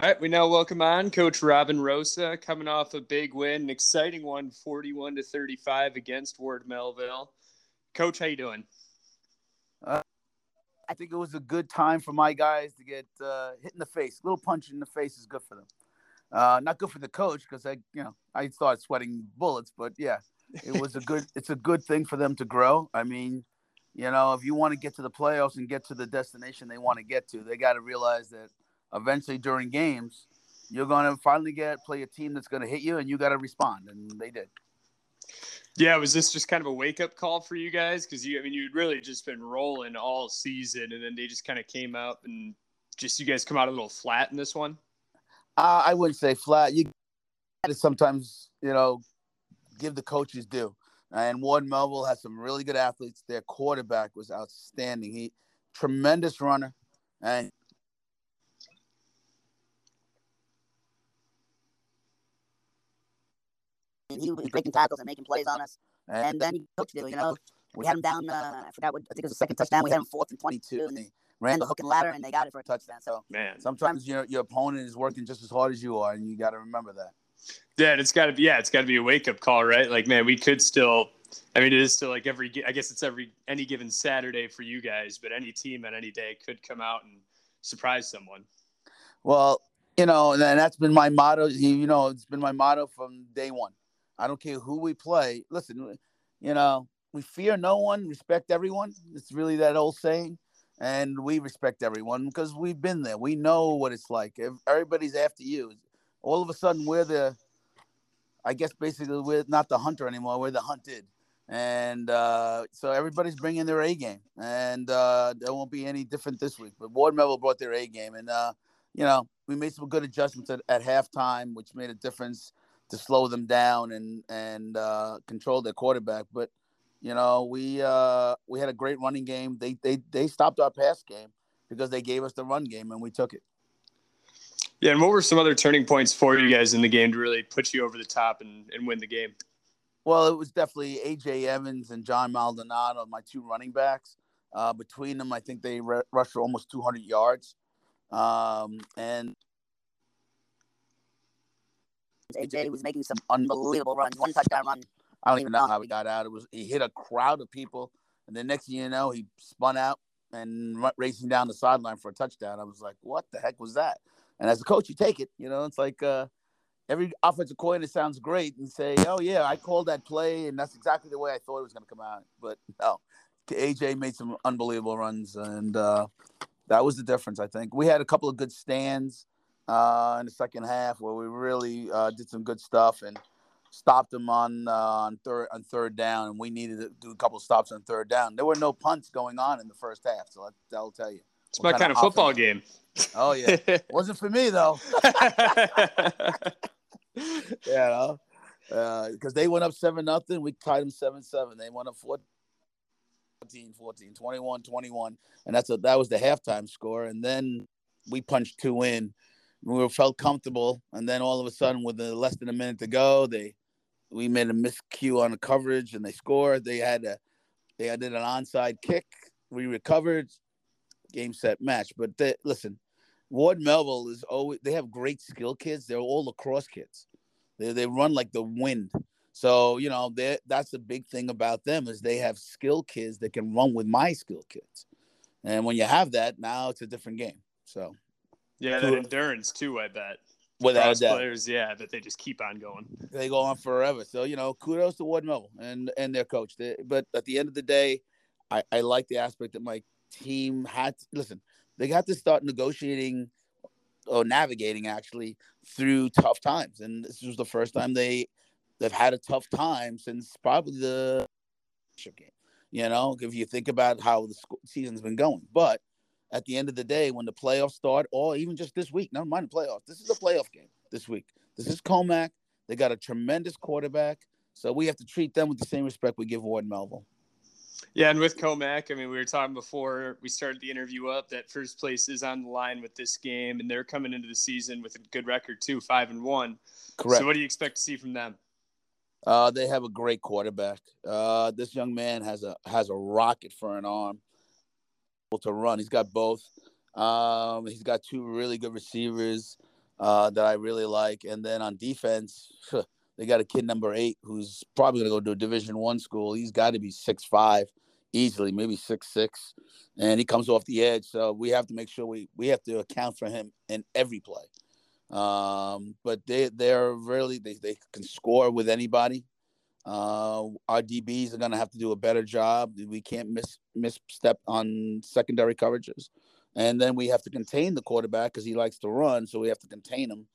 All right, we now welcome on Coach Robin Rosa, coming off a big win, an exciting one, 41 to 35 against Ward Melville. Coach, how you doing? Uh, I think it was a good time for my guys to get uh, hit in the face. A little punch in the face is good for them. Uh, not good for the coach because I, you know, I started sweating bullets. But yeah, it was a good. it's a good thing for them to grow. I mean, you know, if you want to get to the playoffs and get to the destination they want to get to, they got to realize that eventually during games, you're going to finally get play a team that's going to hit you, and you got to respond, and they did. Yeah, was this just kind of a wake up call for you guys? Because you, I mean, you'd really just been rolling all season, and then they just kind of came up and just you guys come out a little flat in this one. Uh, I wouldn't say flat. You sometimes, you know, give the coaches due. And Ward Melville has some really good athletes. Their quarterback was outstanding. He tremendous runner, and he was breaking tackles and making plays on us. And then he it, you know. We had him down, uh, I forgot what, I think it was the second touchdown. We had him fourth and 22, and they ran the hook and ladder, and they got it for a touchdown. So, man, sometimes your, your opponent is working just as hard as you are, and you got to remember that. Yeah, it's got to be, yeah, it's got to be a wake up call, right? Like, man, we could still, I mean, it is still like every, I guess it's every, any given Saturday for you guys, but any team on any day could come out and surprise someone. Well, you know, and that's been my motto. You know, it's been my motto from day one. I don't care who we play. Listen, you know, we fear no one, respect everyone. It's really that old saying. And we respect everyone because we've been there. We know what it's like. If everybody's after you, all of a sudden we're the, I guess basically we're not the hunter anymore. We're the hunted. And uh, so everybody's bringing their A game. And uh, there won't be any different this week. But Ward Melville brought their A game. And, uh, you know, we made some good adjustments at, at halftime, which made a difference to slow them down and and uh, control their quarterback. But you know, we uh, we had a great running game. They they they stopped our pass game because they gave us the run game and we took it. Yeah, and what were some other turning points for you guys in the game to really put you over the top and, and win the game? Well, it was definitely AJ Evans and John Maldonado, my two running backs. Uh, between them, I think they re- rushed for almost 200 yards. Um, and AJ was making some unbelievable runs. One touchdown run. I don't even know how he got out. It was he hit a crowd of people, and the next thing you know, he spun out and racing down the sideline for a touchdown. I was like, "What the heck was that?" And as a coach, you take it. You know, it's like uh, every offensive coordinator sounds great and say, "Oh yeah, I called that play, and that's exactly the way I thought it was going to come out." But no, AJ made some unbelievable runs, and uh, that was the difference. I think we had a couple of good stands uh, in the second half where we really uh, did some good stuff and stopped them on uh, on third on third down, and we needed to do a couple of stops on third down. There were no punts going on in the first half, so that, will tell you. It's my kind, kind of football game. Oh yeah, wasn't for me though. yeah, because uh, they went up seven nothing. We tied them seven seven. They went up 14, 14, 21, 21, and that's a that was the halftime score. And then we punched two in we felt comfortable, and then all of a sudden, with less than a minute to go, they we made a miscue on the coverage, and they scored. They had a they did an onside kick. We recovered. Game set match. But they, listen, Ward Melville is always they have great skill kids. They're all lacrosse kids. They they run like the wind. So you know that's the big thing about them is they have skill kids that can run with my skill kids. And when you have that, now it's a different game. So yeah, that endurance too. I bet. Without players, yeah, that they just keep on going. They go on forever. So you know, kudos to Ward Melville and and their coach. They, but at the end of the day, I, I like the aspect that my team had. To, listen, they got to start negotiating or navigating actually through tough times, and this was the first time they they've had a tough time since probably the game. You know, if you think about how the season's been going, but at the end of the day, when the playoffs start, or even just this week, never mind the playoffs, this is a playoff game. this week. This is Commack. They got a tremendous quarterback, so we have to treat them with the same respect we give Ward Melville. Yeah, and with Commack, I mean, we were talking before we started the interview up that first place is on the line with this game, and they're coming into the season with a good record too, five and one. Correct. So, what do you expect to see from them? Uh, they have a great quarterback. Uh, this young man has a has a rocket for an arm, to run. He's got both. Um, he's got two really good receivers uh, that I really like, and then on defense, they got a kid number eight who's probably going to go to a Division One school. He's got to be six five easily, maybe six six, and he comes off the edge. So we have to make sure we we have to account for him in every play. Um, but they they're really they, they can score with anybody. Uh, our DBs are going to have to do a better job. We can't miss misstep on secondary coverages, and then we have to contain the quarterback because he likes to run. So we have to contain him.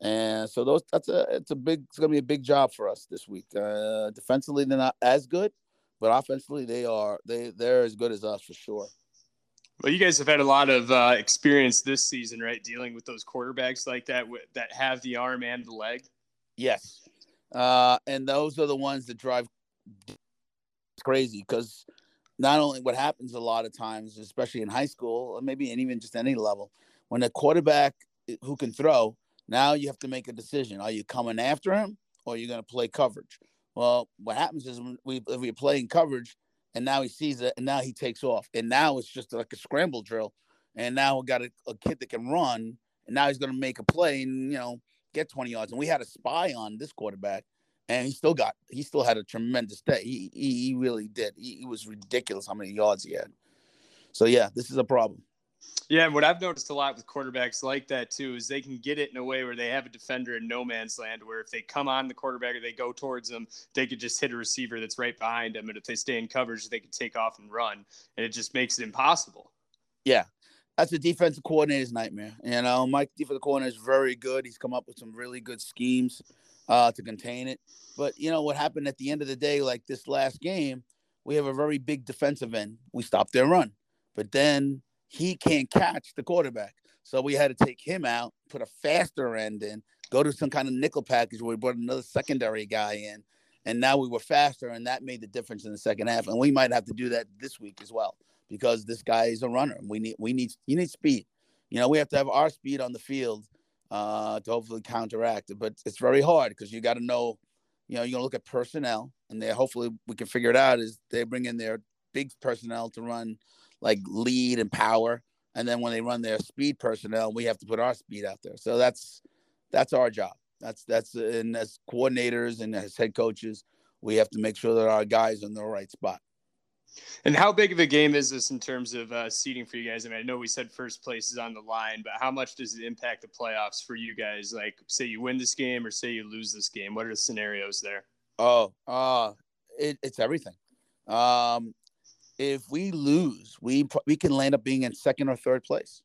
And so those that's a it's a big it's going to be a big job for us this week. Uh, defensively, they're not as good, but offensively, they are they they're as good as us for sure. Well, you guys have had a lot of uh, experience this season, right? Dealing with those quarterbacks like that that have the arm and the leg. Yes, uh, and those are the ones that drive crazy because not only what happens a lot of times, especially in high school, maybe and even just any level, when a quarterback who can throw, now you have to make a decision: Are you coming after him, or are you going to play coverage? Well, what happens is when we if we're playing coverage, and now he sees it, and now he takes off, and now it's just like a scramble drill, and now we got a, a kid that can run, and now he's going to make a play and you know get 20 yards. And we had a spy on this quarterback, and he still got he still had a tremendous day. He he, he really did. He, he was ridiculous how many yards he had. So yeah, this is a problem. Yeah, and what I've noticed a lot with quarterbacks like that too is they can get it in a way where they have a defender in no man's land. Where if they come on the quarterback or they go towards them, they could just hit a receiver that's right behind them, and if they stay in coverage, they could take off and run, and it just makes it impossible. Yeah, that's a defensive coordinator's nightmare. You know, Mike, defensive coordinator is very good. He's come up with some really good schemes uh, to contain it. But you know what happened at the end of the day, like this last game, we have a very big defensive end. We stopped their run, but then he can't catch the quarterback. So we had to take him out, put a faster end in, go to some kind of nickel package where we brought another secondary guy in. And now we were faster, and that made the difference in the second half. And we might have to do that this week as well because this guy is a runner. We need we need you need speed. You know, we have to have our speed on the field uh, to hopefully counteract it. But it's very hard because you got to know, you know, you're gonna look at personnel, and they hopefully we can figure it out. Is they bring in their big personnel to run like lead and power. And then when they run their speed personnel, we have to put our speed out there. So that's that's our job. That's that's and as coordinators and as head coaches, we have to make sure that our guys are in the right spot. And how big of a game is this in terms of uh, seeding for you guys? I mean, I know we said first place is on the line, but how much does it impact the playoffs for you guys? Like, say you win this game or say you lose this game. What are the scenarios there? Oh, uh, it, it's everything. Um, if we lose, we we can land up being in second or third place.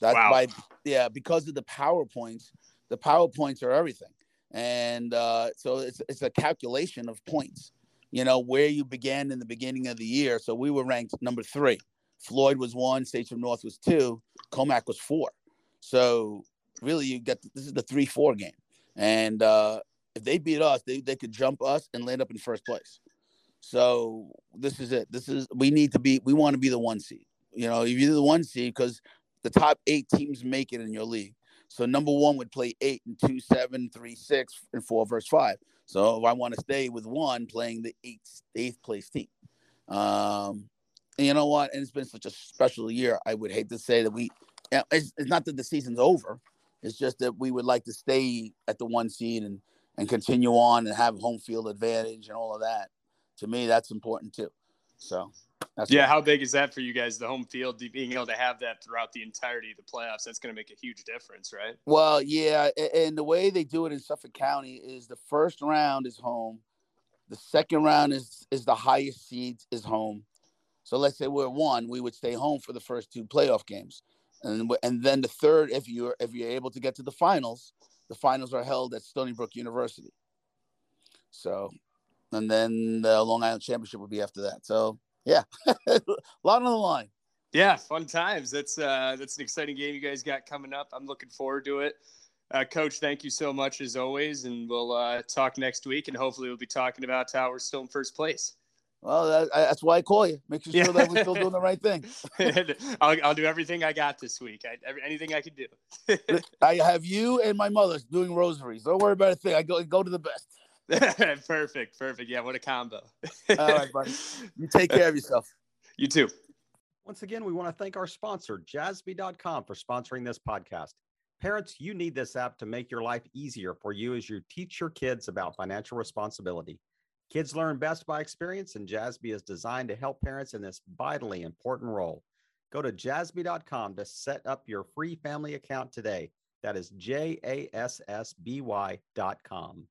That's wow. yeah, because of the power points. The power points are everything, and uh, so it's it's a calculation of points. You know where you began in the beginning of the year. So we were ranked number three. Floyd was one. Sachem North was two. Commack was four. So really, you got this is the three four game, and uh, if they beat us, they they could jump us and land up in first place. So this is it. This is we need to be. We want to be the one seed. You know, if you're the one seed, because the top eight teams make it in your league. So number one would play eight and two, seven, three, six, and four versus five. So I want to stay with one playing the eighth eighth place team. Um, and you know what? And it's been such a special year. I would hate to say that we. It's, it's not that the season's over. It's just that we would like to stay at the one seed and and continue on and have home field advantage and all of that to me, that's important too. So, yeah. How big is that for you guys? The home field, being able to have that throughout the entirety of the playoffs, that's going to make a huge difference, right? Well, yeah. And the way they do it in Suffolk County is the first round is home, the second round is is the highest seeds is home. So let's say we're one, we would stay home for the first two playoff games, and and then the third, if you're if you're able to get to the finals, the finals are held at Stony Brook University. So and then the Long Island Championship would be after that. So yeah, a lot on the line. Yeah, fun times. That's uh, that's an exciting game you guys got coming up. I'm looking forward to it. Uh, Coach, thank you so much as always, and we'll uh, talk next week, and hopefully we'll be talking about how we're still in first place. Well, that, that's why I call you, making sure yeah. that we're still doing the right thing. I'll, I'll do everything I got this week. I, anything I can do. I have you and my mother doing rosaries. Don't worry about a thing. I go go to the best. perfect, perfect. Yeah, what a combo. All right, buddy. You take care of yourself. You too. Once again, we want to thank our sponsor, Jassby.com, for sponsoring this podcast. Parents, you need this app to make your life easier for you as you teach your kids about financial responsibility. Kids learn best by experience, and Jassby is designed to help parents in this vitally important role. Go to jassby.com to set up your free family account today. That is J A S S B Y.com.